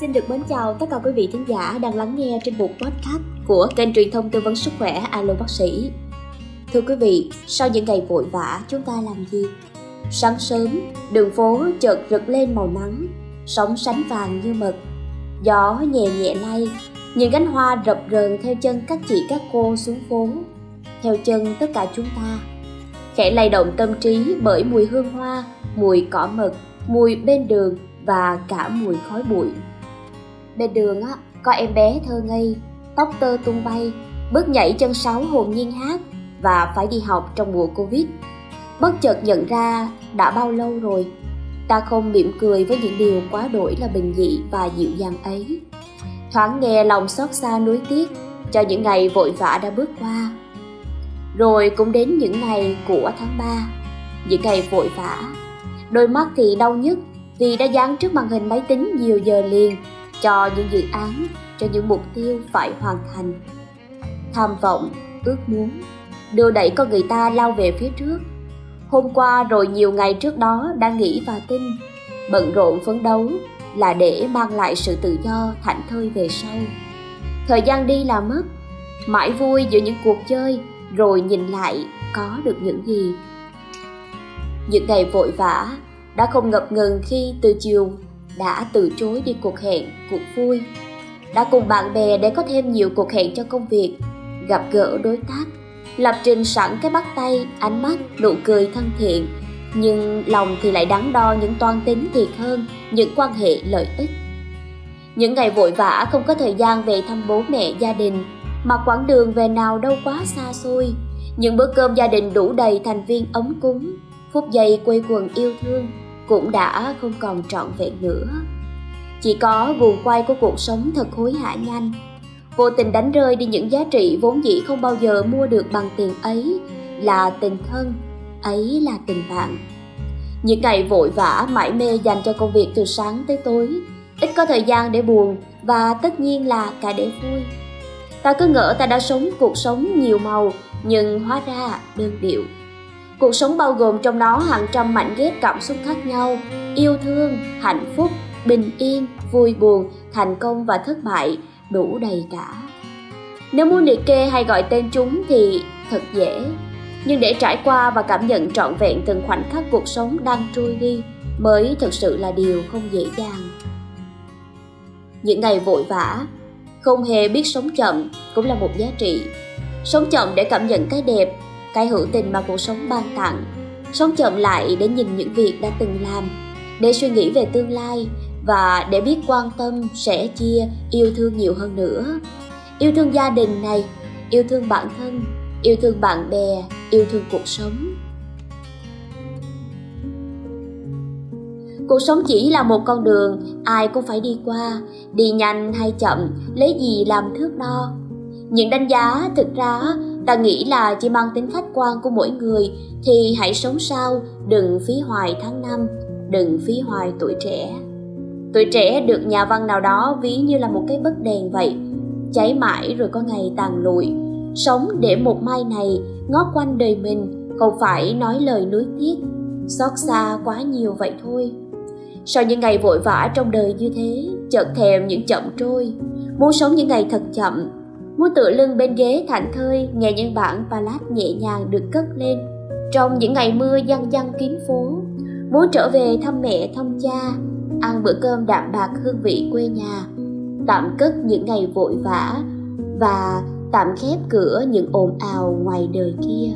Xin được mến chào tất cả quý vị thính giả đang lắng nghe trên một podcast của kênh truyền thông tư vấn sức khỏe Alo Bác sĩ. Thưa quý vị, sau những ngày vội vã chúng ta làm gì? Sáng sớm, đường phố chợt rực lên màu nắng, sóng sánh vàng như mực. Gió nhẹ nhẹ lay, những cánh hoa rập rờn theo chân các chị các cô xuống phố, theo chân tất cả chúng ta. Khẽ lay động tâm trí bởi mùi hương hoa, mùi cỏ mực, mùi bên đường và cả mùi khói bụi. Bên đường á, có em bé thơ ngây, tóc tơ tung bay, bước nhảy chân sáo hồn nhiên hát và phải đi học trong mùa Covid. Bất chợt nhận ra đã bao lâu rồi, ta không mỉm cười với những điều quá đổi là bình dị và dịu dàng ấy. Thoáng nghe lòng xót xa nuối tiếc cho những ngày vội vã đã bước qua. Rồi cũng đến những ngày của tháng 3, những ngày vội vã. Đôi mắt thì đau nhức vì đã dán trước màn hình máy tính nhiều giờ liền cho những dự án, cho những mục tiêu phải hoàn thành. Tham vọng, ước muốn, đưa đẩy con người ta lao về phía trước. Hôm qua rồi nhiều ngày trước đó đã nghĩ và tin, bận rộn phấn đấu là để mang lại sự tự do thảnh thơi về sau. Thời gian đi là mất, mãi vui giữa những cuộc chơi rồi nhìn lại có được những gì. Những ngày vội vã đã không ngập ngừng khi từ chiều đã từ chối đi cuộc hẹn, cuộc vui, đã cùng bạn bè để có thêm nhiều cuộc hẹn cho công việc, gặp gỡ đối tác, lập trình sẵn cái bắt tay, ánh mắt, nụ cười thân thiện, nhưng lòng thì lại đắn đo những toan tính thiệt hơn những quan hệ lợi ích. Những ngày vội vã không có thời gian về thăm bố mẹ gia đình, mà quãng đường về nào đâu quá xa xôi, những bữa cơm gia đình đủ đầy thành viên ấm cúng, phút giây quây quần yêu thương, cũng đã không còn trọn vẹn nữa. Chỉ có guồng quay của cuộc sống thật hối hả nhanh. Vô tình đánh rơi đi những giá trị vốn dĩ không bao giờ mua được bằng tiền ấy là tình thân, ấy là tình bạn. Những ngày vội vã mãi mê dành cho công việc từ sáng tới tối, ít có thời gian để buồn và tất nhiên là cả để vui. Ta cứ ngỡ ta đã sống cuộc sống nhiều màu, nhưng hóa ra đơn điệu. Cuộc sống bao gồm trong nó hàng trăm mảnh ghép cảm xúc khác nhau, yêu thương, hạnh phúc, bình yên, vui buồn, thành công và thất bại, đủ đầy cả. Nếu muốn liệt kê hay gọi tên chúng thì thật dễ, nhưng để trải qua và cảm nhận trọn vẹn từng khoảnh khắc cuộc sống đang trôi đi mới thực sự là điều không dễ dàng. Những ngày vội vã, không hề biết sống chậm cũng là một giá trị. Sống chậm để cảm nhận cái đẹp, cái hữu tình mà cuộc sống ban tặng. Sống chậm lại để nhìn những việc đã từng làm, để suy nghĩ về tương lai và để biết quan tâm, sẻ chia, yêu thương nhiều hơn nữa. Yêu thương gia đình này, yêu thương bản thân, yêu thương bạn bè, yêu thương cuộc sống. Cuộc sống chỉ là một con đường, ai cũng phải đi qua, đi nhanh hay chậm, lấy gì làm thước đo. Những đánh giá thực ra ta nghĩ là chỉ mang tính khách quan của mỗi người, thì hãy sống sao, đừng phí hoài tháng năm, đừng phí hoài tuổi trẻ. Tuổi trẻ được nhà văn nào đó ví như là một cái bất đèn vậy. Cháy mãi rồi có ngày tàn lụi. Sống để một mai này, ngó quanh đời mình, không phải nói lời nuối tiếc. Xót xa quá nhiều vậy thôi. Sau những ngày vội vã trong đời như thế, chợt thèm những chậm trôi. Muốn sống những ngày thật chậm muốn tựa lưng bên ghế thảnh thơi, nghe những bản ballad nhẹ nhàng được cất lên. Trong những ngày mưa giăng giăng kiếm phố, muốn trở về thăm mẹ, thăm cha, ăn bữa cơm đạm bạc hương vị quê nhà. Tạm cất những ngày vội vã và tạm khép cửa những ồn ào ngoài đời kia.